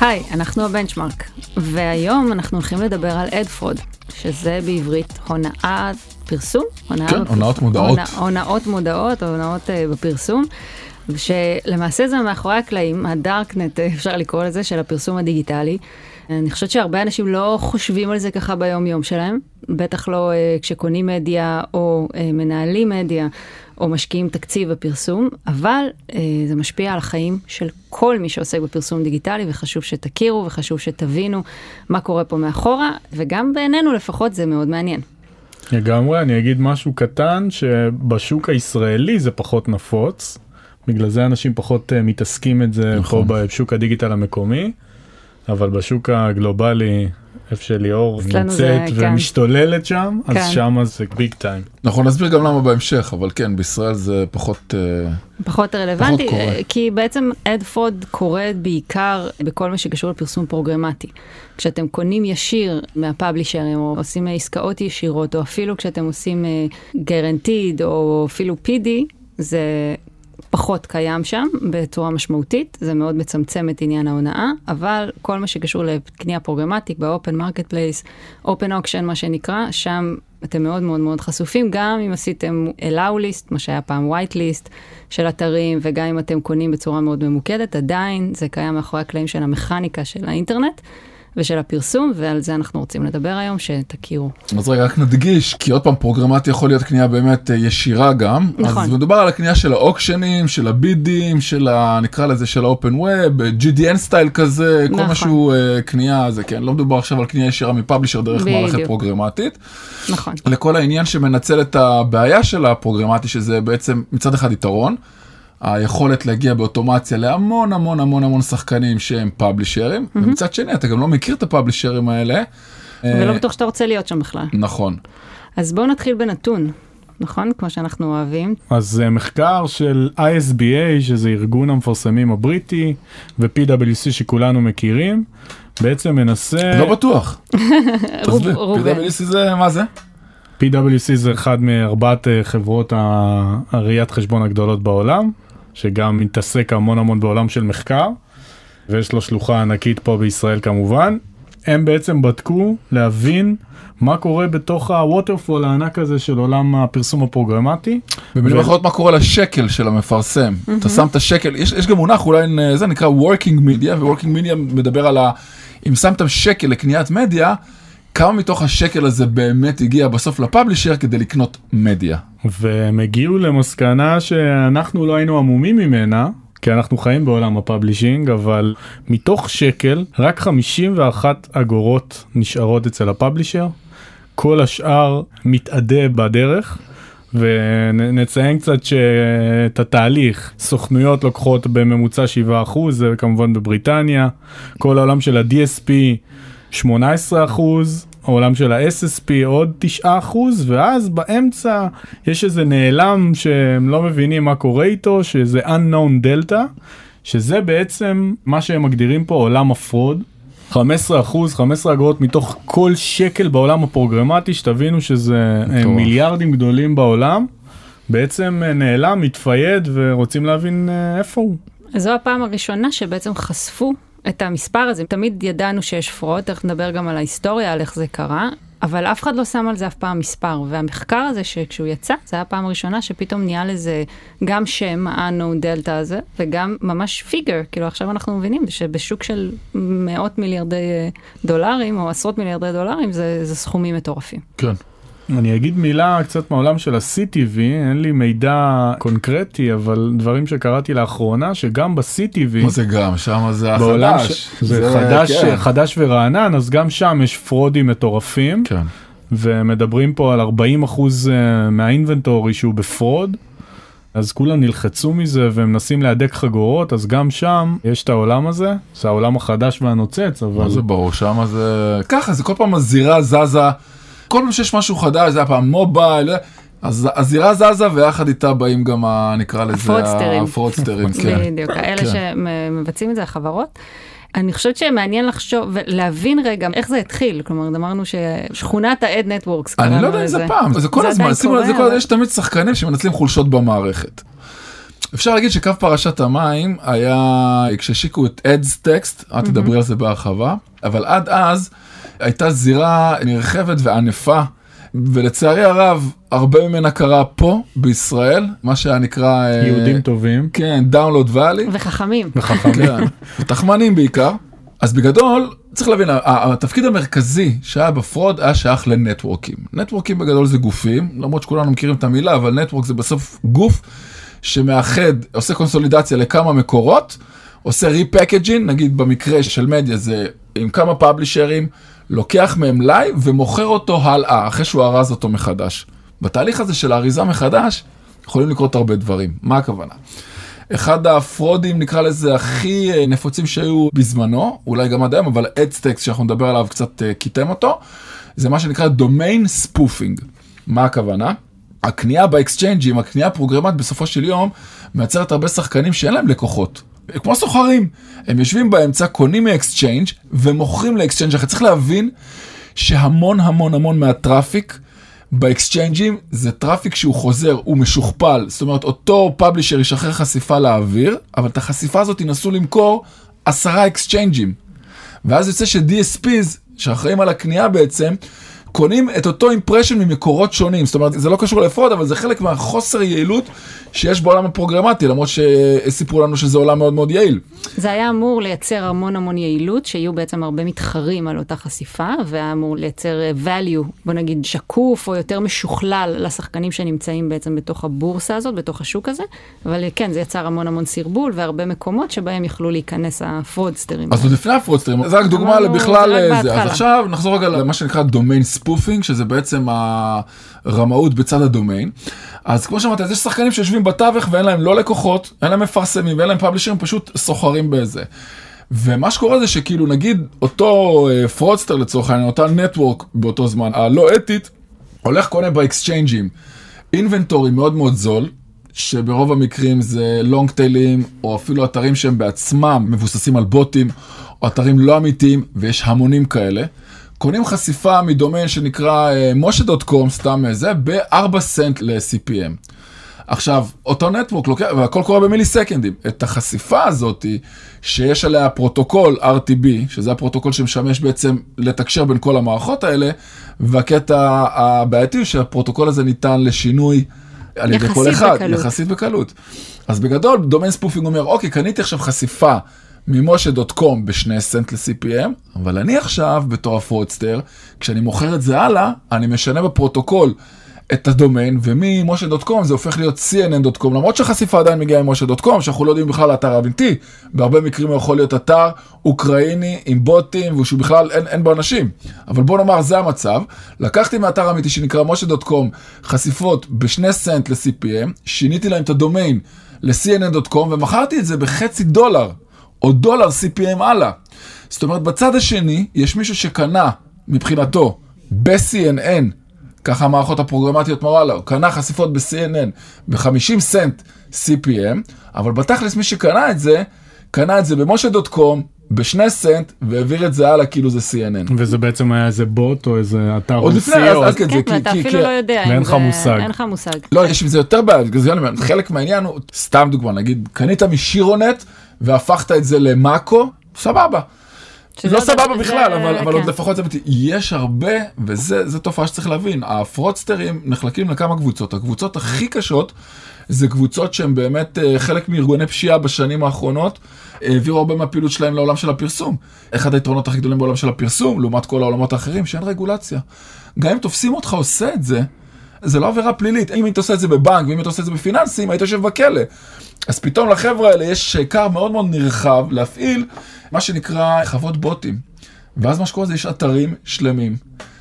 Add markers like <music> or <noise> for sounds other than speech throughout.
היי, אנחנו הבנצ'מארק, והיום אנחנו הולכים לדבר על אדפרוד, שזה בעברית הונאת פרסום? הונאה כן, הונאות מודעות. הונא, הונאות מודעות, הונאות uh, בפרסום, שלמעשה זה מאחורי הקלעים, הדארקנט, אפשר לקרוא לזה, של הפרסום הדיגיטלי. אני חושבת שהרבה אנשים לא חושבים על זה ככה ביום יום שלהם, בטח לא uh, כשקונים מדיה או uh, מנהלים מדיה או משקיעים תקציב בפרסום, אבל uh, זה משפיע על החיים של כל מי שעוסק בפרסום דיגיטלי, וחשוב שתכירו וחשוב שתבינו מה קורה פה מאחורה, וגם בעינינו לפחות זה מאוד מעניין. לגמרי, אני אגיד משהו קטן, שבשוק הישראלי זה פחות נפוץ, בגלל זה אנשים פחות uh, מתעסקים את זה נכון. פה בשוק הדיגיטל המקומי. אבל בשוק הגלובלי, איפה שליאור נמצאת כן. ומשתוללת שם, כן. אז שם זה ביג טיים. אנחנו נסביר גם למה בהמשך, אבל כן, בישראל זה פחות... אה, פחות רלוונטי, פחות כי בעצם ad fraud קורית בעיקר בכל מה שקשור לפרסום פרוגרמטי. כשאתם קונים ישיר מה-publisher ים, או עושים עסקאות ישירות, או אפילו כשאתם עושים guaranteed, אה, או אפילו PD, זה פחות קיים שם בצורה משמעותית, זה מאוד מצמצם את עניין ההונאה, אבל כל מה שקשור לקנייה פרוגרמטית ב-open marketplace, open auction מה שנקרא, שם אתם מאוד מאוד מאוד חשופים, גם אם עשיתם allow list, מה שהיה פעם white list של אתרים, וגם אם אתם קונים בצורה מאוד ממוקדת, עדיין זה קיים מאחורי הקלעים של המכניקה של האינטרנט. ושל הפרסום, ועל זה אנחנו רוצים לדבר היום, שתכירו. אז רגע, רק נדגיש, כי עוד פעם, פרוגרמטי יכול להיות קנייה באמת אה, ישירה גם. נכון. אז מדובר על הקנייה של האוקשנים, של הבידים, של ה... נקרא לזה של האופן ווב, GDN סטייל כזה, נכון. כל משהו uh, קנייה זה, כן, לא מדובר עכשיו על קנייה ישירה מפאבלישר דרך בדיוק. מערכת פרוגרמטית. נכון. לכל העניין שמנצל את הבעיה של הפרוגרמטי, שזה בעצם מצד אחד יתרון. היכולת להגיע באוטומציה להמון המון המון המון שחקנים שהם פאבלישרים, mm-hmm. ומצד שני אתה גם לא מכיר את הפאבלישרים האלה. ולא בטוח שאתה רוצה להיות שם בכלל. נכון. אז בואו נתחיל בנתון. נכון? כמו שאנחנו אוהבים. אז זה מחקר של ISBA, שזה ארגון המפרסמים הבריטי, ו-PwC שכולנו מכירים, בעצם מנסה... לא בטוח. <laughs> תסביר, PwC זה, מה זה? PwC זה אחד מארבעת אה, חברות הראיית חשבון הגדולות בעולם, שגם מתעסק המון המון בעולם של מחקר, ויש לו שלוחה ענקית פה בישראל כמובן. הם בעצם בדקו להבין מה קורה בתוך הווטרפול הענק הזה של עולם הפרסום הפרוגרמטי. במילים אחרות מה קורה לשקל של המפרסם. אתה שם את השקל, יש, יש גם מונח אולי זה נקרא working media, ו-working media מדבר על ה... אם שמת שקל לקניית מדיה, כמה מתוך השקל הזה באמת הגיע בסוף ל-publisher כדי לקנות מדיה. והם הגיעו למסקנה שאנחנו לא היינו עמומים ממנה. כי אנחנו חיים בעולם ה-publishing, אבל מתוך שקל, רק 51 אגורות נשארות אצל ה-publisher, כל השאר מתאדה בדרך. ונציין קצת שאת התהליך, סוכנויות לוקחות בממוצע 7%, זה כמובן בבריטניה, כל העולם של ה-DSP 18 אחוז, העולם של ה-SSP עוד 9 אחוז, ואז באמצע יש איזה נעלם שהם לא מבינים מה קורה איתו, שזה unknown delta, שזה בעצם מה שהם מגדירים פה עולם הפרוד. 15 אחוז, 15 אגורות מתוך כל שקל בעולם הפרוגרמטי, שתבינו שזה אה, טוב. מיליארדים גדולים בעולם, בעצם אה, נעלם, מתפייד ורוצים להבין אה, איפה הוא. זו הפעם הראשונה שבעצם חשפו את המספר הזה. תמיד ידענו שיש fraud, תכף נדבר גם על ההיסטוריה, על איך זה קרה, אבל אף אחד לא שם על זה אף פעם מספר. והמחקר הזה, שכשהוא יצא, זה היה הפעם הראשונה שפתאום נהיה לזה גם שם, ה-unknown delta הזה, וגם ממש figure, כאילו עכשיו אנחנו מבינים שבשוק של מאות מיליארדי אה, דולרים, או עשרות מיליארדי דולרים, זה, זה סכומים מטורפים. כן. אני אגיד מילה קצת מהעולם של ה-CTV, אין לי מידע קונקרטי, אבל דברים שקראתי לאחרונה, שגם ב-CTV... מה זה גם? שם זה החדש. ש... זה, זה חדש, כן. חדש ורענן, אז גם שם יש fraud ים מטורפים. כן. ומדברים פה על 40 אחוז אה, מה-inventory שהוא ב fraud. אז כולם נלחצו מזה ומנסים להדק חגורות, אז גם שם יש את העולם הזה, זה העולם החדש והנוצץ, אבל... מה זה ברור, שם זה... ככה, זה כל פעם הזירה זזה. כל פעם שיש משהו חדש, זה היה פעם מובייל, אז הזירה זזה ויחד איתה באים גם, ה, נקרא לזה, הפרודסטרים. הפרודסטרים, כן. בדיוק, האלה כן. שמבצעים את זה, החברות. אני חושבת שמעניין לחשוב ולהבין רגע איך זה התחיל, כלומר אמרנו ששכונת ה-ad networks. אני לא יודע אם זה פעם, זה כל הזמן, שימו לב, יש תמיד שחקנים שמנצלים חולשות במערכת. אפשר להגיד שקו פרשת המים היה כשהשיקו את ads.txt, את תדברי על זה בהרחבה, אבל עד אז הייתה זירה נרחבת וענפה, ולצערי הרב, הרבה ממנה קרה פה בישראל, מה שהיה נקרא... אה, יהודים טובים. כן, דאונלוד ואלי. וחכמים. וחכמים. כן, ותחמנים בעיקר. אז בגדול, צריך להבין, התפקיד המרכזי שהיה בפרוד היה שייך לנטוורקים. נטוורקים בגדול זה גופים, למרות שכולנו מכירים את המילה, אבל נטוורק זה בסוף גוף שמאחד, עושה קונסולידציה לכמה מקורות, עושה repackaging, נגיד במקרה של מדיה זה עם כמה publisher ים, לוקח מהם לייב ומוכר אותו הלאה, אחרי שהוא ארז אותו מחדש. בתהליך הזה של האריזה מחדש, יכולים לקרות הרבה דברים. מה הכוונה? אחד ה-fraud ים נקרא לזה הכי אה, נפוצים שהיו בזמנו, אולי גם עד היום, אבל ads.txt שאנחנו נדבר עליו קצת אה, קטם אותו, זה מה שנקרא domain spoofing. מה הכוונה? הקנייה ב-exchange ים, הקנייה הפרוגרמט בסופו של יום, מייצרת הרבה שחקנים שאין להם לקוחות. כמו סוחרים, הם יושבים באמצע, קונים מ exchange ומוכרים ל exchange אחר. צריך להבין שהמון המון המון מה traffic באקסצ'יינג'ים זה traffic שהוא חוזר, הוא משוכפל. זאת אומרת, אותו publisher ישחרר חשיפה לאוויר, אבל את החשיפה הזאת ינסו למכור עשרה אקסצ'יינג'ים. ואז יוצא ש-DSPs, שאחראים על הקנייה בעצם, קונים את אותו impression ממקורות שונים, זאת אומרת זה לא קשור ל fraud אבל זה חלק מהחוסר יעילות שיש בעולם הפרוגרמטי למרות שסיפרו לנו שזה עולם מאוד מאוד יעיל. זה היה אמור לייצר המון המון יעילות שיהיו בעצם הרבה מתחרים על אותה חשיפה והיה אמור לייצר אה, value בוא נגיד שקוף או יותר משוכלל לשחקנים שנמצאים בעצם בתוך הבורסה הזאת בתוך השוק הזה. אבל אה, כן זה יצר המון המון סרבול והרבה מקומות שבהם יכלו להיכנס הפרודסטרים. אז עוד לפני הפרודסטרים זה רק דוגמה לבכלל אה, זה. אז עכשיו נחזור רגע למה שנקרא domain spoofing, שזה בעצם הרמאות בצד הדומיין. אז כמו שאמרת, יש שחקנים שיושבים בתווך ואין להם לא לקוחות, אין להם מפרסמים ואין להם פאבלישרים, פשוט סוחרים בזה. ומה שקורה זה שכאילו נגיד אותו פרודסטר uh, לצורך העניין, אותה network באותו זמן, הלא אתית, הולך קונה באקסצ'יינג'ים inventory מאוד מאוד זול, שברוב המקרים זה long טיילים, או אפילו אתרים שהם בעצמם מבוססים על בוטים, או אתרים לא אמיתיים, ויש המונים כאלה. קונים חשיפה מדומיין שנקרא משה.קום, סתם זה, ב-4 סנט ל-CPM. עכשיו, אותו network לוקח, והכל קורה במילי סקנדים. את החשיפה הזאת, שיש עליה פרוטוקול RTB, שזה הפרוטוקול שמשמש בעצם לתקשר בין כל המערכות האלה, והקטע הבעייתי הוא שהפרוטוקול הזה ניתן לשינוי על ידי כל אחד, בקלות. יחסית בקלות. אז בגדול, domain spoofing אומר, אוקיי, קניתי עכשיו חשיפה ממשה.קום בשני סנט ל-CPM, אבל אני עכשיו, בתור הפרודסטר, כשאני מוכר את זה הלאה, אני משנה בפרוטוקול את הדומיין, וממשה.קום זה הופך להיות cnn.com, למרות שהחשיפה עדיין מגיעה ממשה.קום, שאנחנו לא יודעים בכלל אתר אמיתי, בהרבה מקרים הוא יכול להיות אתר אוקראיני עם בוטים, ושהוא בכלל אין, אין בו אנשים. אבל בוא נאמר, זה המצב. לקחתי מאתר אמיתי שנקרא משה.קום חשיפות בשני סנט ל-CPM, שיניתי להם את הדומיין ל-cnn.com, ומכרתי את זה בחצי דולר. או דולר CPM הלאה. זאת אומרת, בצד השני, יש מישהו שקנה, מבחינתו, ב-CNN, ככה המערכות הפרוגרמטיות מראה לו, קנה חשיפות ב-CNN ב-50 סנט CPM, אבל בתכלס מי שקנה את זה, קנה את זה במשה.קום, בשני סנט, והעביר את זה הלאה כאילו זה CNN. וזה בעצם היה איזה בוט או איזה אתר עוד לפני, אז כזה. כן, ואתה אפילו לא יודע. ואין לך מושג. אין לך מושג. לא, יש עם זה יותר בעיה, זה חלק מהעניין הוא, סתם דוגמה, נגיד, קנית משירונט, והפכת את זה למאקו, סבבה. לא סבבה בכלל, אבל, אבל עוד כן. לפחות זה אמיתי. יש הרבה, וזו תופעה שצריך להבין, הפרודסטרים נחלקים לכמה קבוצות. הקבוצות הכי קשות זה קבוצות שהן באמת אה, חלק מארגוני פשיעה בשנים האחרונות, העבירו הרבה מהפעילות שלהם לעולם של הפרסום. אחד היתרונות הכי גדולים בעולם של הפרסום, לעומת כל העולמות האחרים, שאין רגולציה. גם אם תופסים אותך עושה את זה, זה לא עבירה פלילית. אם היית עושה את זה בבנק, ואם היית עושה את זה בפיננסים, היית יושב בכלא. אז פתאום לחבר'ה האלה יש כר מאוד מאוד נרחב להפעיל מה שנקרא חוות בוטים. ואז מה שקורה זה יש אתרים שלמים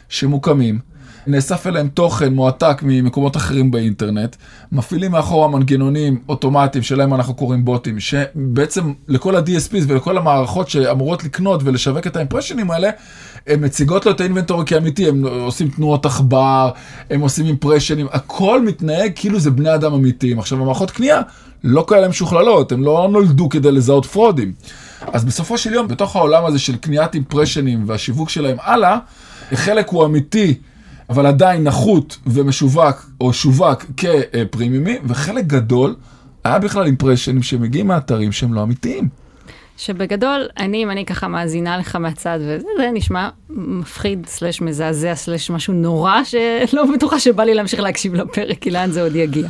שמוקמים, נאסף אליהם תוכן מועתק ממקומות אחרים באינטרנט, מפעילים מאחורה מנגנונים אוטומטיים שלהם אנחנו קוראים בוטים, שבעצם לכל ה-DSPs ולכל המערכות שאמורות לקנות ולשווק את האימפרשנים האלה, הן מציגות לו את האינבנטורי כאמיתי, הם עושים תנועות עכבר, הם עושים אימפרשנים, הכל מתנהג כאילו זה בני אדם אמיתיים. עכשיו, המערכות קנייה לא כאלה משוכללות, הם לא נולדו כדי לזהות פרודים. אז בסופו של יום, בתוך העולם הזה של קניית אימפרשנים והשיווק שלהם הלאה, חלק הוא אמיתי, אבל עדיין נחות ומשווק או שווק כפרימיומי, וחלק גדול היה בכלל אימפרשנים שמגיעים מאתרים שהם לא אמיתיים. שבגדול, אני, אם אני ככה מאזינה לך מהצד, וזה זה נשמע מפחיד, slash מזעזע, slash משהו נורא, שלא בטוחה שבא לי להמשיך להקשיב לפרק, כי לאן זה עוד יגיע.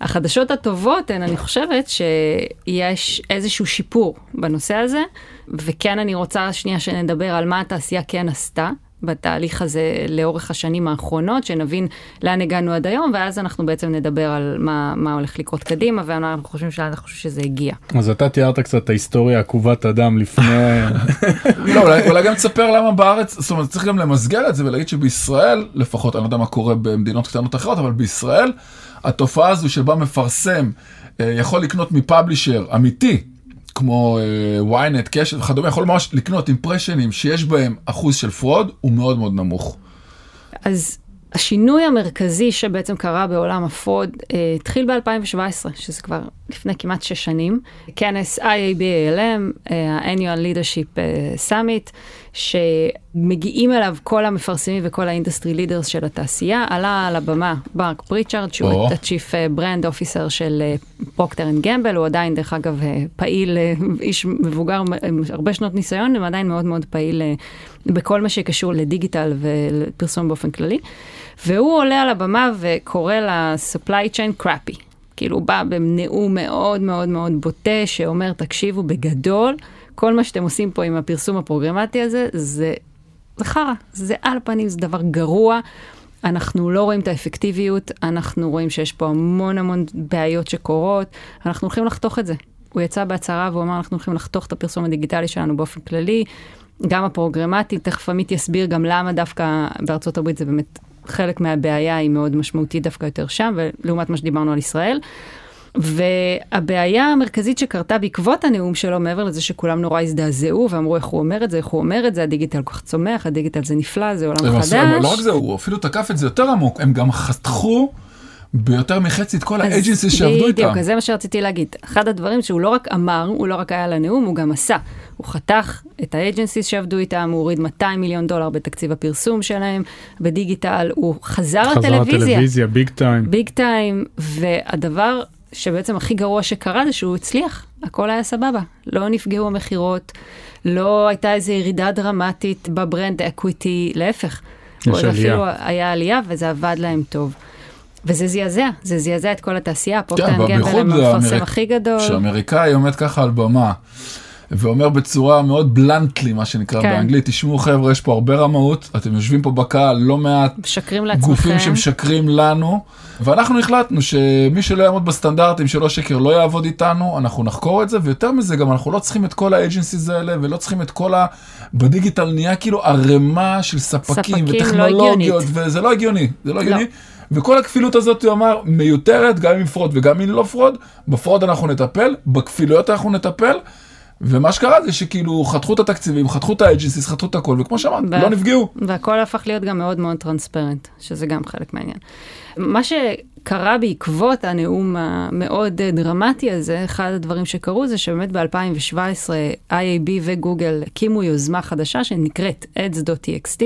החדשות הטובות הן, אני חושבת, שיש איזשהו שיפור בנושא הזה, וכן אני רוצה שנייה שנדבר על מה התעשייה כן עשתה. בתהליך הזה לאורך השנים האחרונות, שנבין לאן הגענו עד היום, ואז אנחנו בעצם נדבר על מה, מה הולך לקרות קדימה, ואנחנו חושבים שאנחנו חושבים שזה הגיע. אז אתה תיארת קצת את ההיסטוריה עקובת אדם לפני... <laughs> לא, אולי, אולי גם תספר למה בארץ, זאת אומרת, צריך גם למסגר את זה ולהגיד שבישראל, לפחות, אני לא יודע מה קורה במדינות קטנות אחרות, אבל בישראל, התופעה הזו שבה מפרסם אה, יכול לקנות מ publisher אמיתי, כמו uh, ynet, קשת וכדומה, יכול ממש לקנות אימפרשנים שיש בהם אחוז של fraud, הוא מאוד מאוד נמוך. אז השינוי המרכזי שבעצם קרה בעולם ה fraud uh, התחיל ב-2017, שזה כבר לפני כמעט שש שנים. כנס IAB ALM, uh, ה-Annual Leadership uh, Summit, שמגיעים אליו כל המפרסמים וכל ה industry leaders של התעשייה, עלה על הבמה מרק פריצ'ארד, שהוא ה-Chief brand officer של פרוקטר אנד גמבל, הוא עדיין, דרך אגב, פעיל, איש מבוגר עם הרבה שנות ניסיון, הוא עדיין מאוד מאוד פעיל בכל מה שקשור לדיגיטל ולפרסום באופן כללי. והוא עולה על הבמה וקורא ל-supply chain crappy. כאילו בא בנאום מאוד מאוד מאוד בוטה, שאומר, תקשיבו, בגדול, כל מה שאתם עושים פה עם הפרסום הפרוגרמטי הזה, זה, זה חרא, זה על פנים, זה דבר גרוע. אנחנו לא רואים את האפקטיביות, אנחנו רואים שיש פה המון המון בעיות שקורות, אנחנו הולכים לחתוך את זה. הוא יצא בהצהרה והוא אמר, אנחנו הולכים לחתוך את הפרסום הדיגיטלי שלנו באופן כללי, גם הפרוגרמטי, תכף עמית יסביר גם למה דווקא בארצות הברית זה באמת חלק מהבעיה היא מאוד משמעותית דווקא יותר שם, ולעומת מה שדיברנו על ישראל. והבעיה המרכזית שקרתה בעקבות הנאום שלו, מעבר לזה שכולם נורא הזדעזעו ואמרו איך הוא אומר את זה, איך הוא אומר את זה, הדיגיטל כל כך צומח, הדיגיטל זה נפלא, זה עולם חדש. לא רק זה, הוא אפילו תקף את זה יותר עמוק, הם גם חתכו. ביותר מחצי את כל ה agencies שעבדו איתם. בדיוק, זה מה שרציתי להגיד. אחד הדברים שהוא לא רק אמר, הוא לא רק היה לנאום, הוא גם עשה. הוא חתך את ה agencies שעבדו איתם, הוא הוריד 200 מיליון דולר בתקציב הפרסום שלהם, בדיגיטל, הוא חזר לטלוויזיה. חזר לטלוויזיה, big time. big time, והדבר שבעצם הכי גרוע שקרה זה שהוא הצליח, הכל היה סבבה. לא נפגעו המכירות, לא הייתה איזו ירידה דרמטית ב brand equity, להפך. יש עלייה. אפילו היה עלייה וזה עבד להם טוב. וזה זעזע, זה זעזע את כל התעשייה, פרוקטר גמבל הם המפרסם הכי גדול. כשאמריקאי עומד ככה על במה. ואומר בצורה מאוד blatantly, מה שנקרא כן. באנגלית, תשמעו חבר'ה, יש פה הרבה רמאות, אתם יושבים פה בקהל, לא מעט גופים שמשקרים לנו, ואנחנו החלטנו שמי שלא יעמוד בסטנדרטים שלא שקר לא יעבוד איתנו, אנחנו נחקור את זה, ויותר מזה גם אנחנו לא צריכים את כל ה agencies האלה, ולא צריכים את כל ה... בדיגיטל נהיה כאילו ערימה של ספקים, ספקים לא וטכנולוגיות, לא וזה לא הגיוני, זה לא הגיוני. וכל הכפילות הזאת, הוא אמר, מיותרת, גם עם fraud וגם אם לא fraud, ב fraud אנחנו נטפל, בכפילויות אנחנו נטפל. ומה שקרה זה שכאילו חתכו את התקציבים, חתכו את ה agencies, חתכו את הכל, וכמו שאמרת. לא נפגעו. והכל הפך להיות גם מאוד מאוד טרנספרנט, שזה גם חלק מהעניין. מה שקרה בעקבות הנאום המאוד דרמטי הזה, אחד הדברים שקרו זה שבאמת ב-2017 IAB וגוגל הקימו יוזמה חדשה שנקראת ads.txt.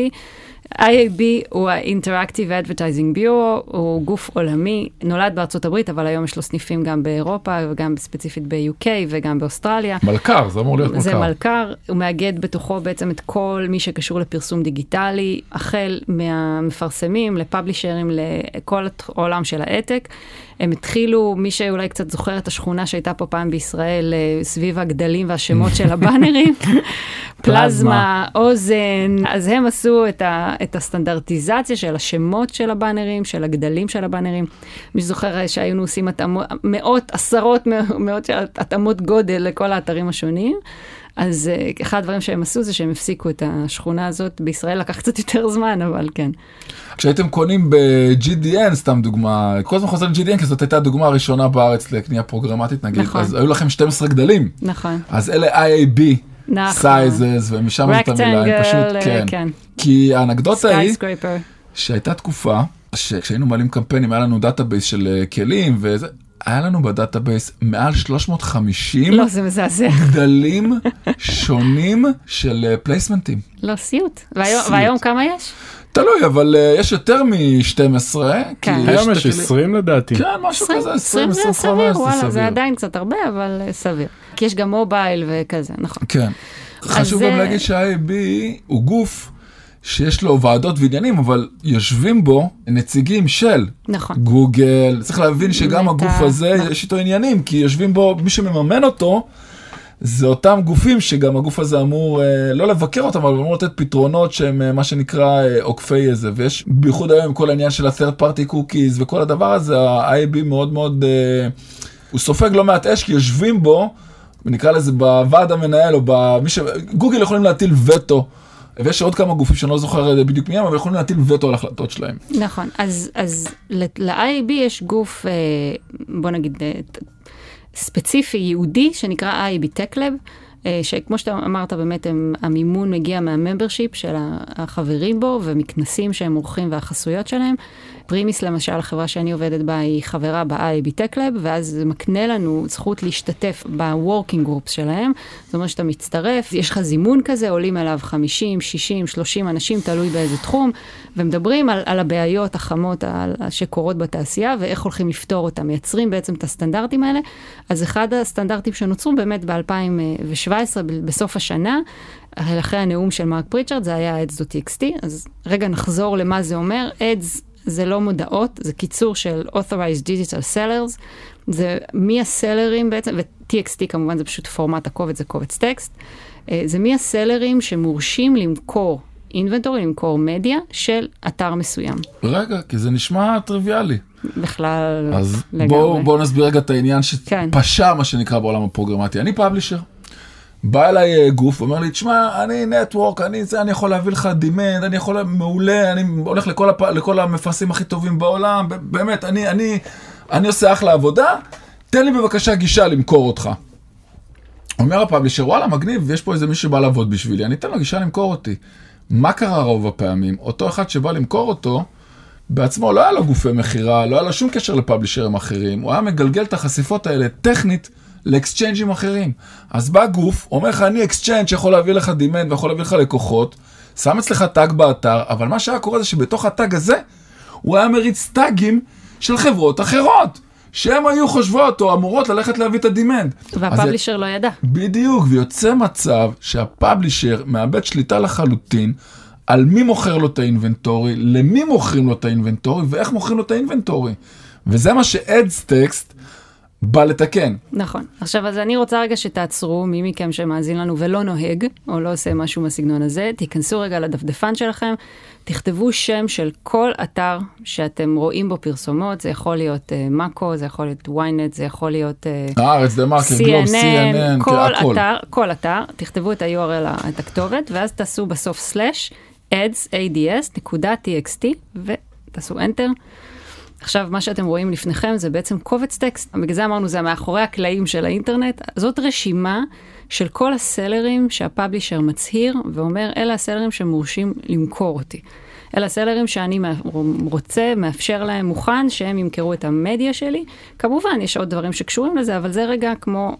IAB הוא ה-Interactive Advertising Bureau, הוא גוף עולמי, נולד בארצות הברית, אבל היום יש לו סניפים גם באירופה וגם ספציפית ב-UK וגם באוסטרליה. מלכ"ר, זה אמור להיות מלכ"ר. זה מלכ"ר, הוא מאגד בתוכו בעצם את כל מי שקשור לפרסום דיגיטלי, החל מהמפרסמים, לפאבלישרים, לכל העולם של העתק. הם התחילו, מי שאולי קצת זוכר את השכונה שהייתה פה פעם בישראל, אה, סביב הגדלים והשמות של <laughs> הבאנרים, פלזמה, אוזן, אז הם עשו את, ה, את הסטנדרטיזציה של השמות של הבאנרים, של הגדלים של הבאנרים. מי שזוכר שהיינו עושים התאמות, מאות, עשרות מאות של התאמות גודל לכל האתרים השונים. אז אה, אחד הדברים שהם עשו זה שהם הפסיקו את השכונה הזאת. בישראל לקח קצת יותר זמן, אבל כן. כשהייתם קונים ב-GDN, סתם דוגמה, כל הזמן חוזר ל-GDN, כי זאת הייתה הדוגמה הראשונה בארץ לקנייה פרוגרמטית, נגיד, נכון. אז היו לכם 12 גדלים. נכון. אז אלה IAB. נכון. sizes, ומשם זאת המילה, הם פשוט, כן. כן. כי האנקדוטה היא, שהייתה תקופה, שכשהיינו מעלים קמפיינים, היה לנו database של אה, כלים, וזה, היה לנו ב database מעל 350 לא, זה מזעזע. גדלים <laughs> שונים של placementים. לא, סיוט. והיום, והיום כמה יש? תלוי, אבל uh, יש יותר מ-12. כן. היום יש 20 לדעתי. כן, משהו 20, כזה, 20, 20 זה סביר, וואלה, סביר. זה עדיין קצת הרבה, אבל uh, סביר. כי יש גם מובייל וכזה, נכון. כן. חשוב גם להגיד שה-IAB הוא גוף שיש לו ועדות ועניינים, אבל יושבים בו נציגים של נכון. גוגל. צריך להבין שגם הגוף הזה, נכון. יש איתו עניינים, כי יושבים בו, מי שמממן אותו, זה אותם גופים שגם הגוף הזה אמור, אה, לא לבקר אותם, אבל אמור לתת פתרונות שהם אה, מה שנקרא אה, עוקפי איזה, ויש בייחוד היום עם כל העניין של ה-third party cookies וכל הדבר הזה, ה-IAB מאוד מאוד, הוא סופג לא מעט אש, כי יושבים בו, נקרא לזה בוועד המנהל, או במי ש... גוגל יכולים להטיל וטו. ויש עוד כמה גופים שאני לא זוכר בדיוק מי הם, אבל יכולים להטיל וטו על החלטות שלהם. נכון, אז, אז ל-IAB יש גוף, בוא נגיד, ספציפי, ייעודי, שנקרא IAB Tech Lab, אה, שכמו שאתה אמרת, באמת הם, המימון מגיע מה membership של החברים בו ומכנסים שהם עורכים והחסויות שלהם. פרימיס למשל, החברה שאני עובדת בה, היא חברה ב-IAB Tech Lab, ואז זה מקנה לנו זכות להשתתף ב-working groups שלהם. זאת אומרת שאתה מצטרף, יש לך זימון כזה, עולים אליו 50, 60, 30 אנשים, תלוי באיזה תחום, ומדברים על, על הבעיות החמות על, שקורות בתעשייה ואיך הולכים לפתור אותם, מייצרים בעצם את הסטנדרטים האלה. אז אחד הסטנדרטים שנוצרו באמת ב-2017, בסוף השנה, אחרי הנאום של מרק פריצ'רד, זה היה ads.txt, אז רגע נחזור למה זה אומר. ads זה לא מודעות, זה קיצור של authorized digital sellers, זה מי הסלרים בעצם, ו-TXT כמובן זה פשוט פורמט הקובץ, זה קובץ טקסט, אה, זה מי הסלרים שמורשים למכור אינבנטורי, למכור מדיה של אתר מסוים. רגע, כי זה נשמע טריוויאלי. בכלל, אז לגמרי. בואו בוא נסביר רגע את העניין כן. שפשע, כן. מה שנקרא בעולם הפרוגרמטי. אני פאבלישר. בא אליי אה, גוף, אומר לי, תשמע, אני נטוורק, אני זה, אני יכול להביא לך דימנד, אני יכול, מעולה, אני הולך לכל, הפ... לכל המפרסים הכי טובים בעולם, באמת, אני, אני, אני עושה אחלה עבודה, תן לי בבקשה גישה למכור אותך. אומר ה publisher, וואלה, מגניב, יש פה איזה מישהו שבא לעבוד בשבילי, אני אתן לו גישה למכור אותי. מה קרה רוב הפעמים? אותו אחד שבא למכור אותו, בעצמו לא היה לו גופי מכירה, לא היה לו שום קשר ל publisherים אחרים, הוא היה מגלגל את החשיפות האלה טכנית ל exchangeים אחרים. אז בא גוף, אומר לך, אני exchange שיכול להביא לך demand ויכול להביא לך לקוחות, שם אצלך tag באתר, אבל מה שהיה קורה זה שבתוך ה tag הזה, הוא היה מריץ טאגים של חברות אחרות. שהן היו חושבות או אמורות ללכת להביא את הדימנד. והפאבלישר לא ידע. בדיוק, ויוצא מצב שהפאבלישר מאבד שליטה לחלוטין על מי מוכר לו את האינבנטורי, למי מוכרים לו את האינבנטורי ואיך מוכרים לו את האינבנטורי. וזה מה שאדסטקסט בא לתקן. נכון. עכשיו, אז אני רוצה רגע שתעצרו, מי מכם שמאזין לנו ולא נוהג, או לא עושה משהו מהסגנון הזה, תיכנסו רגע לדפדפן שלכם, תכתבו שם של כל אתר שאתם רואים בו פרסומות, זה יכול להיות uh, מאקו, זה יכול להיות ynet, זה יכול להיות uh, הארץ, דה מרקר, גלוב, CNN, כל הכל. אתר, כל אתר, תכתבו את ה-URL, את הכתובת, ואז תעשו בסוף סלאש, ads, ads, נקודה txt, ותעשו enter. עכשיו, מה שאתם רואים לפניכם זה בעצם קובץ טקסט, בגלל זה אמרנו, זה מאחורי הקלעים של האינטרנט. זאת רשימה של כל הסלרים שהפאבלישר מצהיר ואומר, אלה הסלרים שמורשים למכור אותי. אלה הסלרים שאני רוצה, מאפשר להם, מוכן, שהם ימכרו את המדיה שלי. כמובן, יש עוד דברים שקשורים לזה, אבל זה רגע כמו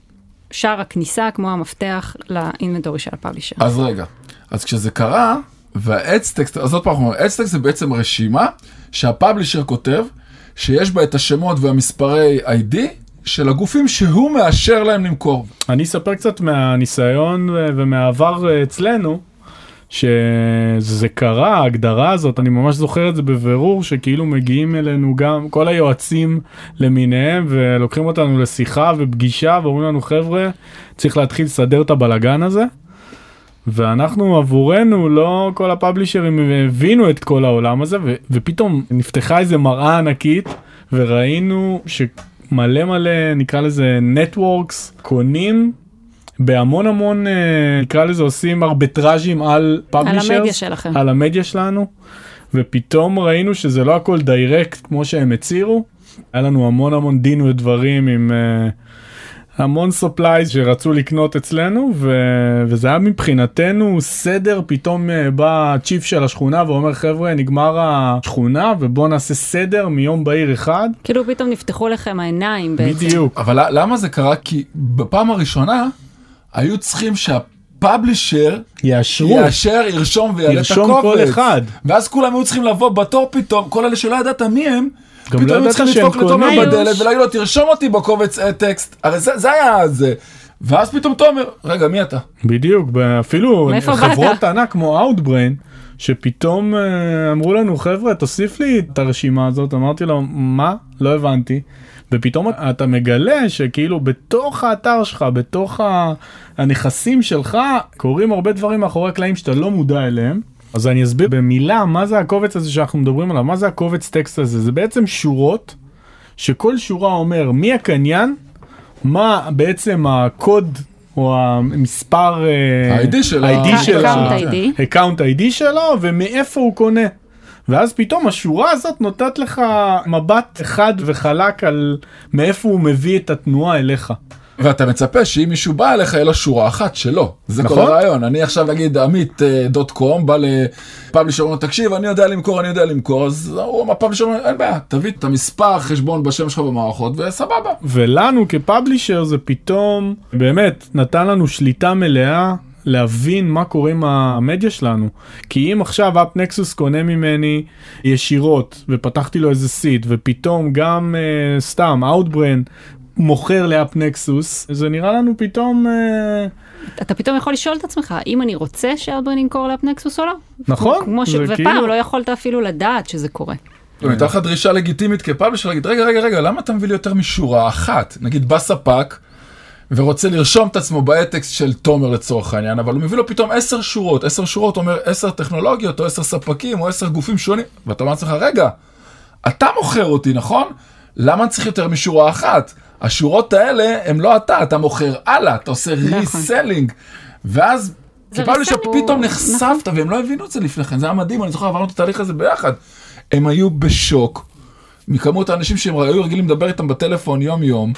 שער הכניסה, כמו המפתח לאינבנטורי של הפאבלישר. אז רגע, אז כשזה קרה, והאדסטקסט, אז עוד פעם, האדסטקסט זה בעצם רשימה שהפאבלישר כותב, שיש בה את השמות והמספרי ID של הגופים שהוא מאשר להם למכור. אני אספר קצת מהניסיון ומהעבר אצלנו. שזה קרה, ההגדרה הזאת, אני ממש זוכר את זה בבירור, שכאילו מגיעים אלינו גם כל היועצים למיניהם ולוקחים אותנו לשיחה ופגישה ואומרים לנו חבר'ה, צריך להתחיל לסדר את הבלגן הזה. ואנחנו עבורנו לא כל הפאבלישרים הבינו את כל העולם הזה ו- ופתאום נפתחה איזה מראה ענקית וראינו שמלא מלא נקרא לזה נטוורקס קונים בהמון המון אה, נקרא לזה עושים ארביטראז'ים על publishers על המדיה שלכם על המדיה שלנו ופתאום ראינו שזה לא הכל direct כמו שהם הצהירו היה לנו המון המון דין ודברים עם. Uh, המון supplies שרצו לקנות אצלנו ו... וזה היה מבחינתנו סדר פתאום אה, בא ה chief של השכונה ואומר חבר'ה נגמר השכונה ובוא נעשה סדר מיום בהיר אחד. כאילו פתאום נפתחו לכם העיניים בעצם. בדיוק. אבל למה זה קרה? כי בפעם הראשונה היו צריכים שה... פאבלישר יאשרו, יאשר, ירשום ויעלה את ירשום הקובץ. כל אחד. ואז כולם היו צריכים לבוא בתור פתאום, כל אלה שלא ידעת מי הם, גם פתאום לא ידעת צריכים שהם לדפוק לתומר קונים. בדלת ולהגיד לו תרשום אותי בקובץ אה, טקסט, הרי זה, זה היה זה. ואז פתאום תומר, רגע מי אתה? בדיוק, אפילו חברות באת? ענק כמו Outbrain, שפתאום אה, אמרו לנו חבר'ה תוסיף לי את הרשימה הזאת, אמרתי לו מה? לא הבנתי. ופתאום אתה מגלה שכאילו בתוך האתר שלך, בתוך הנכסים שלך, קורים הרבה דברים מאחורי הקלעים שאתה לא מודע אליהם. אז אני אסביר במילה מה זה הקובץ הזה שאנחנו מדברים עליו, מה זה הקובץ טקסט הזה, זה בעצם שורות, שכל שורה אומר מי הקניין, מה בעצם הקוד או המספר אה, ה-ID של ה- ה-ID של ה- Account ID. account ID שלו ומאיפה הוא קונה. ואז פתאום השורה הזאת נותנת לך מבט חד וחלק על מאיפה הוא מביא את התנועה אליך. ואתה מצפה שאם מישהו בא אליך יהיה לו שורה אחת שלו, זה כל נכון. הרעיון. אני עכשיו נגיד עמית אה, דוט קום בא לפאבלישר, אומר תקשיב אני יודע למכור אני יודע למכור, אז הוא הפאבלישר אומר אין בעיה, תביא את המספר חשבון בשם שלך במערכות וסבבה. ולנו כפאבלישר זה פתאום באמת נתן לנו שליטה מלאה להבין מה קורה עם המדיה שלנו. כי אם עכשיו AppNexus קונה ממני ישירות ופתחתי לו איזה seat ופתאום גם uh, סתם Outbrain מוכר ל AppNexus זה נראה לנו פתאום uh, אתה פתאום יכול לשאול את עצמך, האם אני רוצה ש Outbrain ימכור ל AppNexus או לא? נכון, כמו ש... ופעם כאילו- לא יכולת אפילו לדעת שזה קורה. הייתה לך דרישה לגיטימית כ publisher להגיד רגע רגע רגע למה אתה מביא לי יותר משורה אחת נגיד בא ספק ורוצה לרשום את עצמו ב ads.txt של תומר לצורך העניין אבל הוא מביא לו פתאום עשר שורות עשר שורות אומר עשר טכנולוגיות או עשר ספקים או עשר גופים שונים ואתה אומר לעצמך רגע אתה מוכר אותי נכון למה אני צריך יותר משורה אחת השורות האלה הם לא אתה אתה מוכר הלאה אתה עושה נכון. reselling ואז זה כ publisher reselling. פתאום נכון. נחשפת והם לא הבינו את זה לפני כן זה היה מדהים אני זוכר עברנו את התהליך הזה ביחד. הם היו בשוק מכמות האנשים שהם היו רגילים לדבר איתם בטלפון יום יום.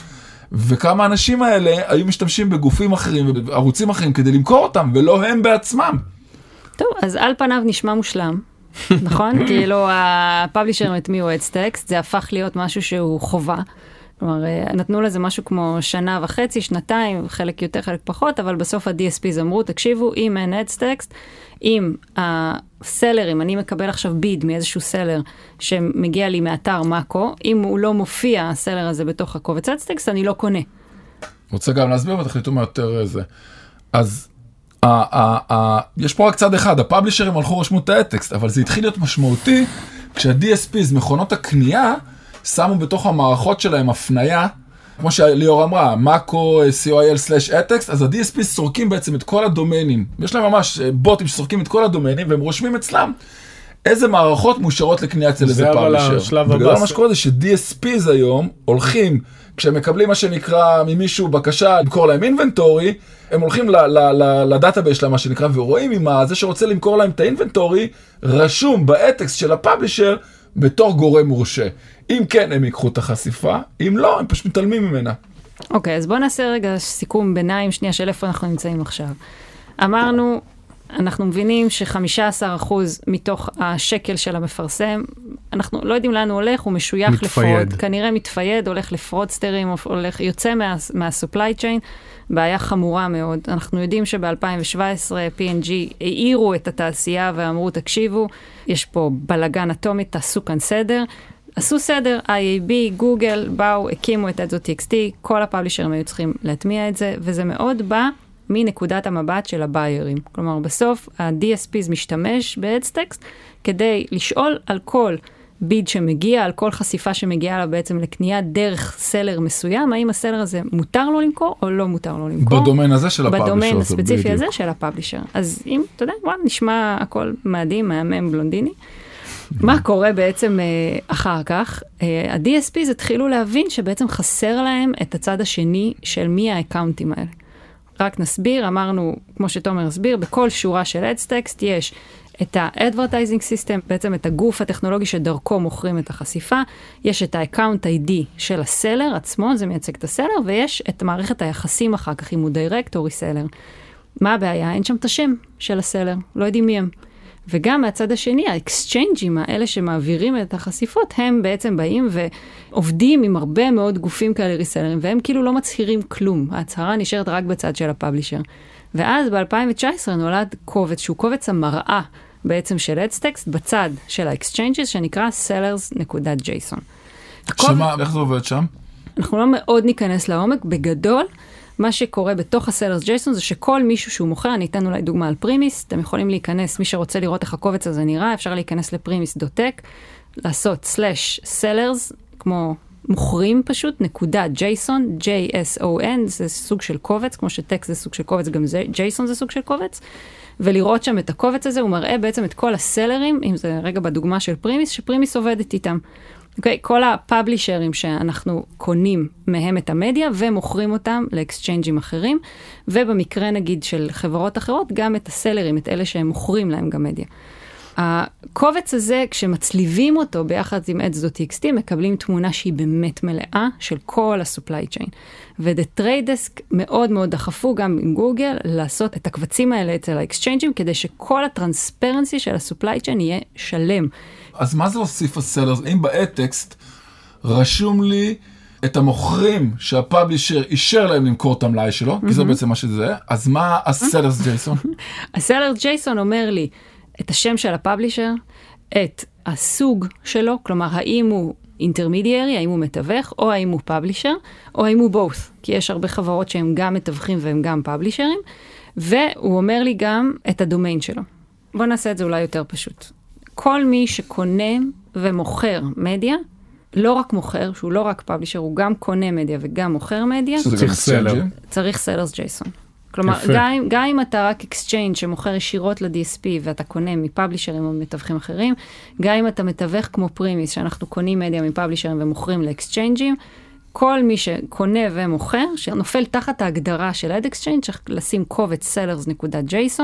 וכמה האנשים האלה היו משתמשים בגופים אחרים ובערוצים אחרים כדי למכור אותם ולא הם בעצמם. טוב, אז על פניו נשמע מושלם, נכון? <coughs> כאילו הפאבלישרים הטמיעו עץ טקסט, זה הפך להיות משהו שהוא חובה. כלומר, אה, נתנו לזה משהו כמו שנה וחצי, שנתיים, חלק יותר, חלק פחות, אבל בסוף ה-DSPs אמרו, תקשיבו, אם אין עץ טקסט, אם הסלרים, אני מקבל עכשיו ביד מאיזשהו סלר שמגיע לי מאתר מאקו, אם הוא לא מופיע, הסלר הזה בתוך הקובץ עץ טקסט, אני לא קונה. רוצה גם להסביר ותחליטו מה יותר אה, זה. אז ה- ה- ה- יש פה רק צד אחד, הפאבלישרים הלכו רשמו את הטקסט, אבל זה התחיל להיות משמעותי כשה-DSPs, מכונות הקנייה, שמו בתוך המערכות שלהם הפנייה, כמו שליאור אמרה, מאקו co.il/אטקסט, אז ה-DSPs סורקים בעצם את כל הדומיינים. יש להם ממש אה, בוטים שסורקים את כל הדומיינים והם רושמים אצלם. איזה מערכות מאושרות לקנייה אצל איזה זה אבל publisher. השלב בגדול הבא. מה שקורה זה ש-DSPs היום הולכים, כשהם מקבלים מה שנקרא ממישהו בקשה למכור להם inventory, הם הולכים ל database שלהם מה שנקרא, ורואים אם זה שרוצה למכור להם את ה inventory, רשום ב ads.txt של ה publisher בתור גורם מורשה. אם כן, הם ייקחו את החשיפה, אם לא, הם פשוט מתעלמים ממנה. אוקיי, אז בואו נעשה רגע סיכום ביניים שנייה של איפה אנחנו נמצאים עכשיו. אמרנו, אנחנו מבינים ש-15% מתוך השקל של המפרסם, אנחנו לא יודעים לאן הוא הולך, הוא משוייך מתפייד. לפרוד. כנראה מתפייד, הולך לפרודסטרים, הולך, יוצא מה, מה-supply chain, בעיה חמורה מאוד. אנחנו יודעים שב-2017 P&G העירו את התעשייה ואמרו, תקשיבו, יש פה בלגן אטומי, תעשו כאן סדר. עשו סדר, IAB, גוגל, באו, הקימו את אדזו.txt, כל הפאבלישרים היו צריכים להטמיע את זה, וזה מאוד בא מנקודת המבט של הביירים. כלומר, בסוף ה-DSPs משתמש ב-Headstacks כדי לשאול על כל ביד שמגיע, על כל חשיפה שמגיעה לה בעצם לקנייה דרך סלר מסוים, האם הסלר הזה מותר לו למכור או לא מותר לו למכור. בדומיין הזה של הפאבלישר. בדומיין הספציפי. הזה של הפאבלישר. אז אם, אתה יודע, וואלה, נשמע הכל מדהים, מהמם, בלונדיני. מה קורה בעצם אה, אחר כך? אה, ה-DSPs התחילו להבין שבעצם חסר להם את הצד השני של מי האקאונטים האלה. רק נסביר, אמרנו, כמו שתומר הסביר, בכל שורה של ads.txt יש את ה-advertising system, בעצם את הגוף הטכנולוגי שדרכו מוכרים את החשיפה, יש את ה-account ID של ה seller עצמו, זה מייצג את ה seller, ויש את מערכת היחסים אחר כך, אם הוא או reseller. מה הבעיה? אין שם את השם של ה seller, לא יודעים מי הם. וגם מהצד השני, האקסצ'יינג'ים האלה שמעבירים את החשיפות, הם בעצם באים ועובדים עם הרבה מאוד גופים כאלה resellerים, והם כאילו לא מצהירים כלום. ההצהרה נשארת רק בצד של ה publisher. ואז ב-2019 נולד קובץ, שהוא קובץ המראה בעצם של ads.txt, בצד של ה exchanges, שנקרא sellers.json. שמה, איך זה עובד שם? אנחנו לא מאוד ניכנס לעומק, בגדול, מה שקורה בתוך ה sellers.json זה שכל מישהו שהוא מוכר, אני אתן אולי דוגמה על פרימיס, אתם יכולים להיכנס, מי שרוצה לראות איך הקובץ הזה נראה, אפשר להיכנס לפרימיס.tech, לעשות slash sellers, כמו מוכרים פשוט, נקודה json, J-S-O-N, זה סוג של קובץ, כמו שטקסט זה סוג של קובץ, גם json זה סוג של קובץ, ולראות שם את הקובץ הזה, הוא מראה בעצם את כל ה sellerים, אם זה רגע בדוגמה של פרימיס, שפרימיס עובדת איתם. אוקיי, okay, כל ה publisherים שאנחנו קונים מהם את המדיה ומוכרים אותם ל exchangeים אחרים, ובמקרה נגיד של חברות אחרות, גם את ה sellerים, את אלה שהם מוכרים להם גם מדיה. הקובץ הזה, כשמצליבים אותו ביחד עם ads.txt, מקבלים תמונה שהיא באמת מלאה של כל ה-supply chain. ו-The Trade Desk מאוד מאוד דחפו גם עם גוגל לעשות את הקבצים האלה אצל האקסצ'יינג'ים, כדי שכל ה transparency של ה-supply chain יהיה שלם. אז מה זה הוסיף ה sellers? אם ב ads.txt רשום לי את המוכרים שה publisher אישר להם למכור את המלאי שלו, כי זה בעצם מה שזה, אז מה ה sellers.json? <laughs> ה sellers.json אומר לי את השם של ה publisher, את הסוג שלו, כלומר האם הוא intermediary, האם הוא מתווך, או האם הוא publisher, או האם הוא both, כי יש הרבה חברות שהם גם מתווכים והם גם publisherים, והוא אומר לי גם את הדומיין שלו. בואו נעשה את זה אולי יותר פשוט. כל מי שקונה ומוכר מדיה, לא רק מוכר, שהוא לא רק publisher, הוא גם קונה מדיה וגם מוכר מדיה, צריך seller. צריך sellers.json. כלומר, גם, גם אם אתה רק אקסצ'יינג שמוכר ישירות ל-DSP ואתה קונה מ publisherים או מתווכים אחרים, גם אם אתה מתווך כמו פרימיס, שאנחנו קונים מדיה מ publisher ים ומוכרים ל exchange ים, כל מי שקונה ומוכר, שנופל תחת ההגדרה של אד אקסצ'יינג, צריך לשים קובץ sellers.json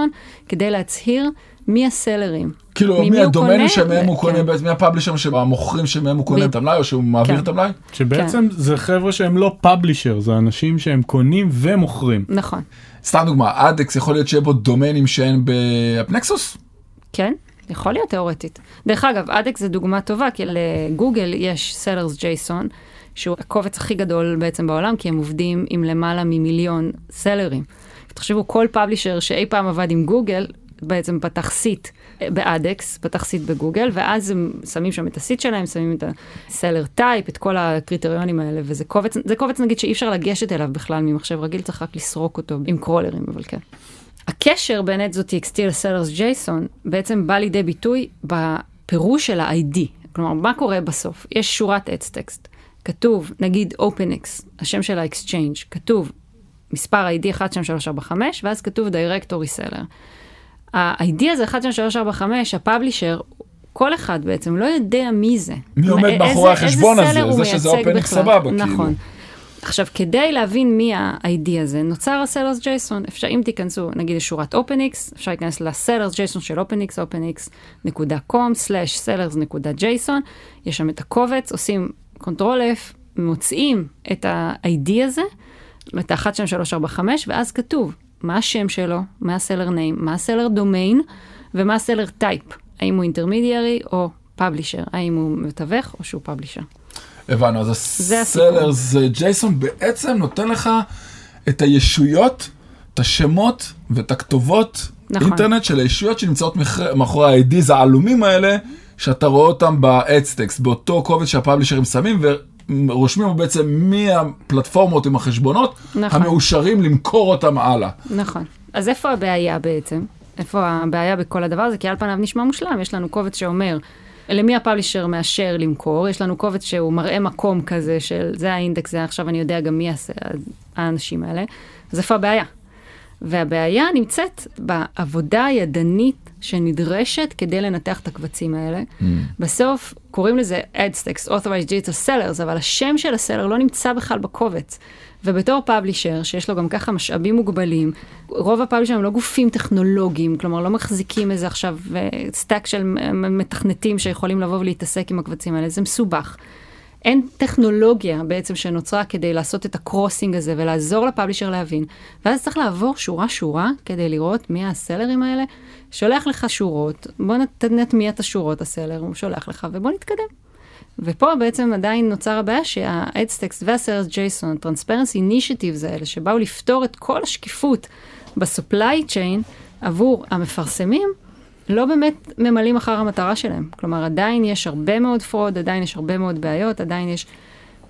כדי להצהיר מי ה seller ים. כאילו מי הדומיינים שמהם הוא קונה, כן. מי ה publisher ים המוכרים שמהם הוא קונה את המלאי או שהוא מעביר כן. את המלאי? שבעצם כן. זה חבר'ה שהם לא publisher, זה אנשים שהם קונים ומוכרים. נכון. סתם דוגמה, אדקס יכול להיות שיהיה בו דומיינים שאין באפנקסוס? כן. יכול להיות תיאורטית. דרך אגב, אדקס זה דוגמה טובה, כי לגוגל יש sellers.json, שהוא הקובץ הכי גדול בעצם בעולם, כי הם עובדים עם למעלה ממיליון seller ים. תחשבו, כל publisher שאי פעם עבד עם גוגל, בעצם פתח seat באדקס, פתח seat בגוגל, ואז הם שמים שם את ה seat שלהם, שמים את ה seller type, את כל הקריטריונים האלה, וזה קובץ, זה קובץ נגיד שאי אפשר לגשת אליו בכלל ממחשב רגיל, צריך רק לסרוק אותו עם crawler ים, אבל כן. הקשר בין אדזוטי לסלרס ג'ייסון בעצם בא לידי ביטוי בפירוש של ה-ID. כלומר, מה קורה בסוף? יש שורת אדס טקסט. כתוב, נגיד OpenX, השם של ה-exchange, כתוב מספר ID 12345, ואז כתוב Directory Seller. ה-ID הזה 12345, הפאבלישר, כל אחד בעצם לא יודע מי זה. מי עומד מאחורי החשבון הזה, זה שזה OpenX סבבה, כאילו. נכון. עכשיו, כדי להבין מי ה-ID הזה, נוצר ה sellers.json. אפשר, אם תיכנסו, נגיד לשורת OpenX, אפשר להיכנס ל sellers.json של OpenX, openx.com/sellers.json, יש שם את הקובץ, עושים control F, מוצאים את ה-ID הזה, את ה-12345, ואז כתוב מה השם שלו, מה ה seller name, מה ה seller domain ומה ה seller type, האם הוא intermediary או publisher, האם הוא מתווך או שהוא פאבלישר. הבנו, אז הסלר זה ג'ייסון בעצם נותן לך את הישויות, את השמות ואת הכתובות נכון. אינטרנט של הישויות שנמצאות מאחורי ה-IDs העלומים האלה. שאתה רואה אותם ב-Adstext, באותו קובץ שהפאבלישרים שמים, ורושמים בעצם מי הפלטפורמות עם החשבונות נכון. המאושרים למכור אותם הלאה. נכון. אז איפה הבעיה בעצם? איפה הבעיה בכל הדבר הזה? כי על פניו נשמע מושלם, יש לנו קובץ שאומר למי הפאבלישר מאשר למכור, יש לנו קובץ שהוא מראה מקום כזה של זה האינדקס, זה עכשיו אני יודע גם מי האנשים האלה, אז איפה הבעיה? והבעיה נמצאת בעבודה הידנית שנדרשת כדי לנתח את הקבצים האלה. Mm. בסוף קוראים לזה AdStex, Authorized Digital Sellers, אבל השם של הסלר לא נמצא בכלל בקובץ. ובתור פאבלישר, שיש לו גם ככה משאבים מוגבלים, רוב הפאבלישרים הם לא גופים טכנולוגיים, כלומר לא מחזיקים איזה עכשיו stack של מתכנתים שיכולים לבוא ולהתעסק עם הקבצים האלה, זה מסובך. אין טכנולוגיה בעצם שנוצרה כדי לעשות את ה crossing הזה ולעזור ל publisher להבין. ואז צריך לעבור שורה-שורה כדי לראות מי ה seller ים האלה. שולח לך שורות, בוא נטמיע את השורות, ה seller, הוא שולח לך, ובוא נתקדם. ופה בעצם עדיין נוצר הבעיה שה-ads.txt וה-sellers.json, Transparency Initiatives האלה, שבאו לפתור את כל השקיפות ב-supply chain עבור המפרסמים, לא באמת ממלאים אחר המטרה שלהם. כלומר, עדיין יש הרבה מאוד fraud, עדיין יש הרבה מאוד בעיות, עדיין יש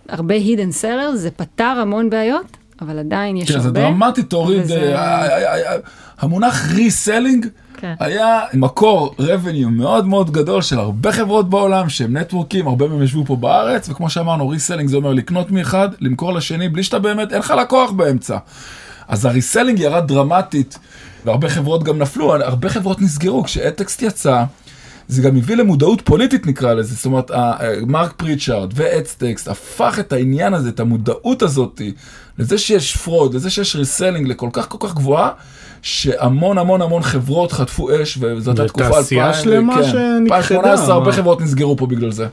הרבה hidden sellers, זה פתר המון בעיות, אבל עדיין יש הרבה. זה דרמטי, תוריד, אה, אה, אה, המונח reselling כן. היה מקור revenue מאוד מאוד גדול של הרבה חברות בעולם שהם network ים, הרבה מהם ישבו פה בארץ, וכמו שאמרנו, reselling זה אומר לקנות מאחד, למכור לשני, בלי שאתה באמת, אין לך לקוח באמצע. אז ה reselling ירד דרמטית, והרבה חברות גם נפלו, הרבה חברות נסגרו, כש ads.txt יצא, זה גם הביא למודעות פוליטית נקרא לזה, זאת אומרת, מרק פריצ'ארד ו ads.txt הפך את העניין הזה, את המודעות הזאת, לזה שיש fraud, לזה שיש reselling לכל כך כל כך גבוהה, שהמון המון המון חברות חטפו אש, וזאת הייתה תקופה 2000, תעשייה שלמה כן, שנכחדה. 2018 הרבה חברות נסגרו פה בגלל זה.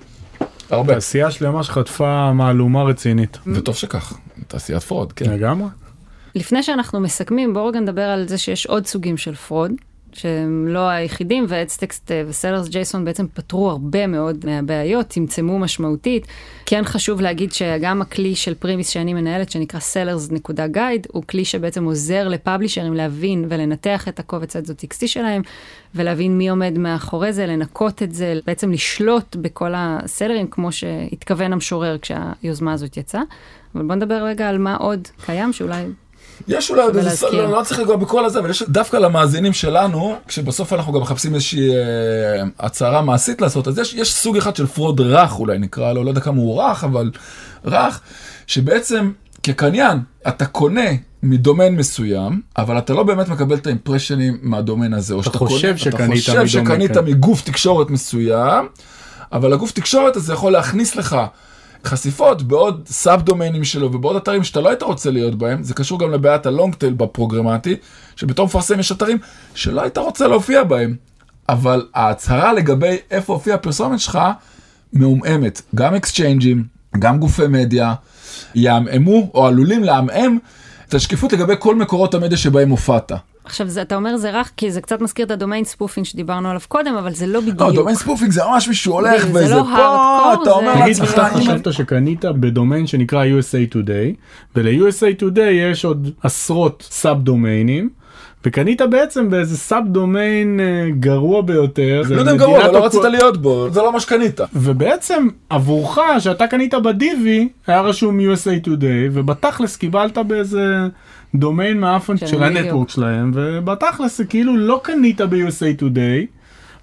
הרבה. תעשייה שלמה שחטפה מהלומה רצינית. וטוב שכך, תעשיית fraud, כן. לגמרי. לפני שאנחנו מסכמים, בואו רגע נדבר על זה שיש עוד סוגים של fraud. שהם לא היחידים, ו ads.txt ו sellers.json בעצם פתרו הרבה מאוד מהבעיות, צמצמו משמעותית. כן חשוב להגיד שגם הכלי של פרימיס שאני מנהלת, שנקרא sellers.guide, הוא כלי שבעצם עוזר ל publisher ים להבין ולנתח את הקובץ ads.txt שלהם, ולהבין מי עומד מאחורי זה, לנקות את זה, בעצם לשלוט בכל ה seller ים, כמו שהתכוון המשורר כשהיוזמה הזאת יצאה. אבל בוא נדבר רגע על מה עוד קיים, שאולי יש אולי עוד איזה, לא, לא צריך לגעת בכל הזה, אבל יש דווקא למאזינים שלנו, כשבסוף אנחנו גם מחפשים איזושהי אה, הצהרה מעשית לעשות, אז יש, יש סוג אחד של fraud רך אולי נקרא לו, לא יודע כמה הוא רך, אבל רך, שבעצם כקניין אתה קונה מדומיין מסוים, אבל אתה לא באמת מקבל את ה impression ים מהדומיין הזה, או שאתה חושב קונה, שקנית, אתה חושב שקנית כן. מגוף תקשורת מסוים, אבל הגוף תקשורת הזה יכול להכניס לך חשיפות בעוד sub domain ים שלו ובעוד אתרים שאתה לא היית רוצה להיות בהם, זה קשור גם לבעיית ה long tail בפרוגרמטי, שבתור מפרסם יש אתרים שלא היית רוצה להופיע בהם. אבל ההצהרה לגבי איפה הופיע הפרסומת שלך מעומעמת. גם exchange ים, גם גופי מדיה, יעמעמו או עלולים לעמעם את השקיפות לגבי כל מקורות המדיה שבהם הופעת. עכשיו, זה, אתה אומר זה רך, כי זה קצת מזכיר את ה domain spoofing שדיברנו עליו קודם, אבל זה לא בדיוק. לא, דומיין spoofing זה ממש מישהו הולך וזה לא פה, אתה אומר תגיד, אתה חשבת שקנית בדומיין שנקרא USA Today, ול-USA Today יש עוד עשרות sub domain ים. וקנית בעצם באיזה sub domain אה, גרוע ביותר. לא יודע אם גרוע, לא רצית להיות בו, זה לא מה שקנית. ובעצם עבורך, שאתה קנית בדיבי, היה רשום USA Today, ובתכלס קיבלת באיזה דומיין מאפן של הנטוורק שלהם, ובתכלס כאילו לא קנית ב-USA Today.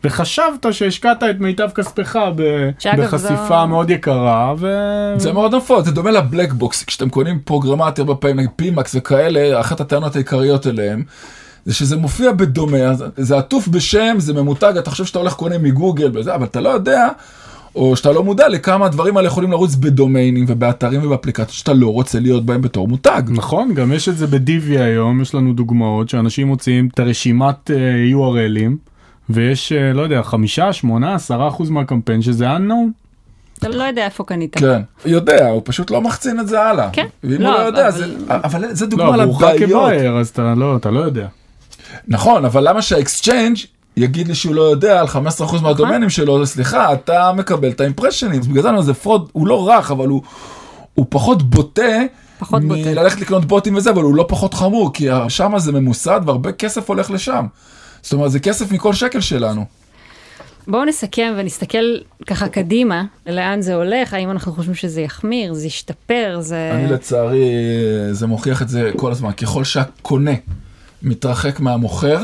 וחשבת שהשקעת את מיטב כספך בחשיפה זו... מאוד יקרה ו... זה מאוד נפוץ זה דומה ל black box כשאתם קונים פרוגרמטי הרבה פעמים PMax וכאלה אחת הטענות העיקריות אליהם. זה שזה מופיע בדומה זה עטוף בשם זה ממותג אתה חושב שאתה הולך קונה מגוגל וזה אבל אתה לא יודע או שאתה לא מודע לכמה הדברים האלה יכולים לרוץ בדומיינים ובאתרים ובאפליקציות שאתה לא רוצה להיות בהם בתור מותג. נכון, גם יש את זה בדיבי היום, יש לנו דוגמאות שאנשים מוציאים את הרשימת uh, URL ים, ויש, uh, לא יודע, חמישה, שמונה, עשרה אחוז מהקמפיין שזה unknown. אתה לא יודע איפה קנית. כן, יודע, הוא פשוט לא מחצין את זה הלאה. כן, ואם לא, הוא לא יודע, אבל... זה, אבל זה דוגמה לא, לבעיות. לא, הוא כ buyer, אז אתה לא, אתה לא יודע. נכון, אבל למה שה exchange יגיד לי שהוא לא יודע על 15% מהדומיינים שלו, סליחה, אתה מקבל את ה impression ים. בגלל זה זה fraud, הוא לא רך, אבל הוא, הוא פחות בוטה. פחות בוטה. מללכת לקנות בוטים וזה, אבל הוא לא פחות חמור, כי שם זה ממוסד והרבה כסף הולך לשם. זאת אומרת, זה כסף מכל שקל שלנו. בואו נסכם ונסתכל ככה קדימה, לאן זה הולך, האם אנחנו חושבים שזה יחמיר, זה ישתפר, זה... אני לצערי, זה מוכיח את זה כל הזמן. ככל שהקונה מתרחק מהמוכר,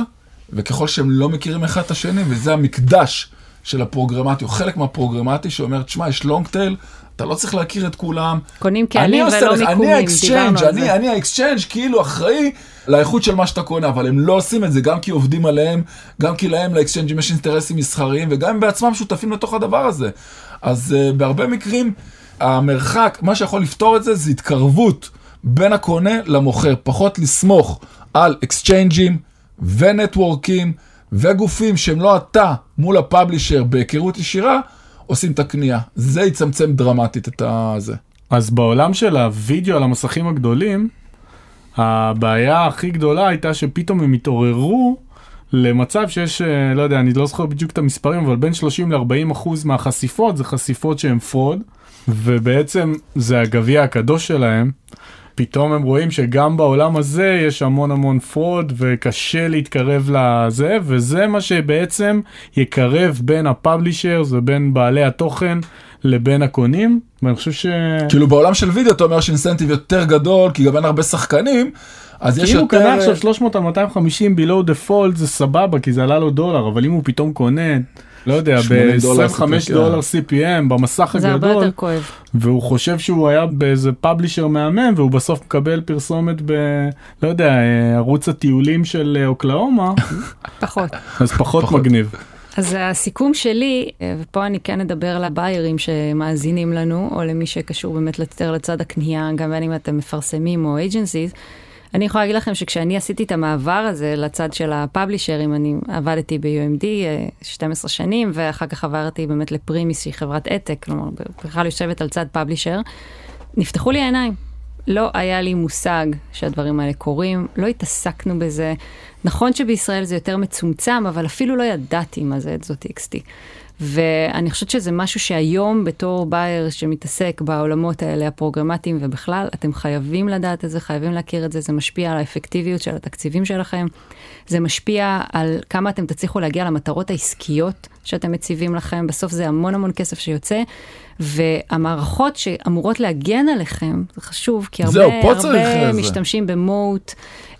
וככל שהם לא מכירים אחד את השני, וזה המקדש של הפרוגרמטי, או חלק מהפרוגרמטי שאומר, תשמע, יש long tail, אתה לא צריך להכיר את כולם. קונים קהלים ולא לך, מיקומים, דיברנו על זה. אני ה exchange כאילו אחראי לאיכות של מה שאתה קונה, אבל הם לא עושים את זה, גם כי עובדים עליהם, גם כי להם לאקסצ'יינג'ים יש אינטרסים מסחריים, וגם הם בעצמם שותפים לתוך הדבר הזה. אז אה, בהרבה מקרים, המרחק, מה שיכול לפתור את זה, זה התקרבות בין הקונה למוכר, פחות לסמוך על אקסצ'יינג'ים, ונטוורקים וגופים שהם לא אתה מול ה publisher בהיכרות ישירה, עושים את הקנייה. זה יצמצם דרמטית את הזה. אז בעולם של הווידאו על המסכים הגדולים, הבעיה הכי גדולה הייתה שפתאום הם התעוררו למצב שיש, אה, לא יודע, אני לא זוכר בדיוק את המספרים, אבל בין 30 ל-40 אחוז מהחשיפות זה חשיפות שהן fraud, ובעצם זה הגביע הקדוש שלהם. פתאום הם רואים שגם בעולם הזה יש המון המון fraud וקשה להתקרב לזה, וזה מה שבעצם יקרב בין ה publishers ובין בעלי התוכן לבין הקונים, ואני חושב ש... כאילו בעולם של וידאו אתה אומר שאינסנטיב יותר גדול, כי גם אין הרבה שחקנים, אז יש יותר... אם הוא קנה עכשיו 300 על 250 below default זה סבבה, כי זה עלה לו דולר, אבל אם הוא פתאום קונה... לא יודע, ב-25 דולר CPM במסך הגדול, זה הרבה יותר כואב. והוא חושב שהוא היה באיזה פאבלישר מהמם, והוא בסוף מקבל פרסומת ב... לא יודע, ערוץ הטיולים של אה, אוקלאומה. <laughs> פחות. אז פחות מגניב. אז הסיכום שלי, ופה אני כן אדבר לביירים שמאזינים לנו, או למי שקשור באמת יותר לצד הקנייה, גם בין אם אתם מפרסמים או אייג'נסיז, אני יכולה להגיד לכם שכשאני עשיתי את המעבר הזה לצד של הפאבלישרים, אני עבדתי ב-UMD 12 שנים, ואחר כך עברתי באמת לפרימיס, שהיא חברת עתק, כלומר, בכלל יושבת על צד פאבלישר, נפתחו לי העיניים. לא היה לי מושג שהדברים האלה קורים, לא התעסקנו בזה. נכון שבישראל זה יותר מצומצם, אבל אפילו לא ידעתי מה זה אקזוטיקסטי. ואני חושבת שזה משהו שהיום בתור בייר שמתעסק בעולמות האלה הפרוגרמטיים ובכלל, אתם חייבים לדעת את זה, חייבים להכיר את זה, זה משפיע על האפקטיביות של התקציבים שלכם, זה משפיע על כמה אתם תצליחו להגיע למטרות העסקיות שאתם מציבים לכם, בסוף זה המון המון כסף שיוצא, והמערכות שאמורות להגן עליכם, זה חשוב, כי הרבה, זהו, הרבה משתמשים ב Moat.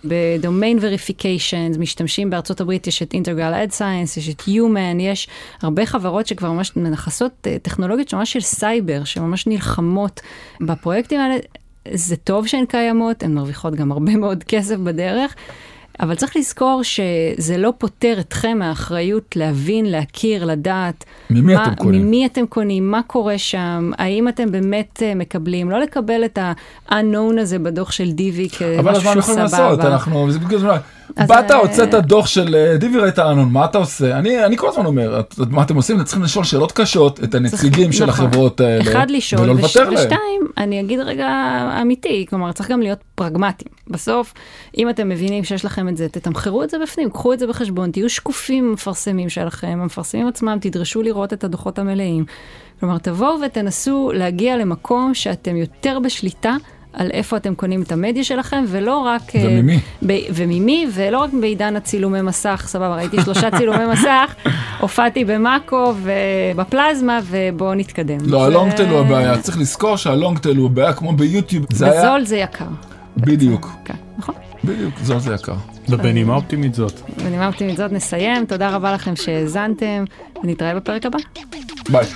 ב domain verification, משתמשים בארצות הברית, יש את Integral Ad Science, יש את Human, יש הרבה חברות שכבר ממש מנכסות אה, טכנולוגיות שממש של סייבר, שממש נלחמות בפרויקטים האלה. זה טוב שהן קיימות, הן מרוויחות גם הרבה מאוד כסף בדרך. אבל צריך לזכור שזה לא פוטר אתכם מהאחריות להבין, להכיר, לדעת. ממי מה, אתם קונים? ממי אתם קונים, מה קורה שם, האם אתם באמת אה, מקבלים, לא לקבל את ה-unknown הזה בדוח של DV כמשהו סבבה. אבל אנחנו יכולים לעשות? אנחנו, זה בגלל זמן. באת, אה, הוצאת דוח של אה, דיבי ראית אנון, מה אתה עושה? אני, אני כל הזמן אומר, את, מה אתם עושים? אתם צריכים לשאול שאלות קשות את הנציגים של נכון. החברות האלה, אחד לשאול, ולא לוותר להם. ושתיים, אני אגיד רגע אמיתי, כלומר צריך גם להיות פרגמטיים. בסוף, אם אתם מבינים שיש לכם את זה, תתמחרו את זה בפנים, קחו את זה בחשבון, תהיו שקופים מפרסמים שלכם, המפרסמים עצמם, תדרשו לראות את הדוחות המלאים. כלומר, תבואו ותנסו להגיע למקום שאתם יותר בשליטה. על איפה אתם קונים את המדיה שלכם, ולא רק... אה, וממי. ב, וממי, ולא רק בעידן הצילומי מסך, סבבה, ראיתי שלושה <laughs> צילומי מסך, הופעתי במאקו ובפלזמה, ובואו נתקדם. לא, הלונגטל הוא הבעיה, צריך לזכור שהלונגטל הוא הבעיה, כמו ביוטיוב. בזול היה... זה יקר. בדיוק. כן, נכון. בדיוק, זול זה יקר. ובנימה אופטימית זאת. בנימה אופטימית זאת נסיים, תודה רבה לכם שהאזנתם, ונתראה בפרק הבא. ביי.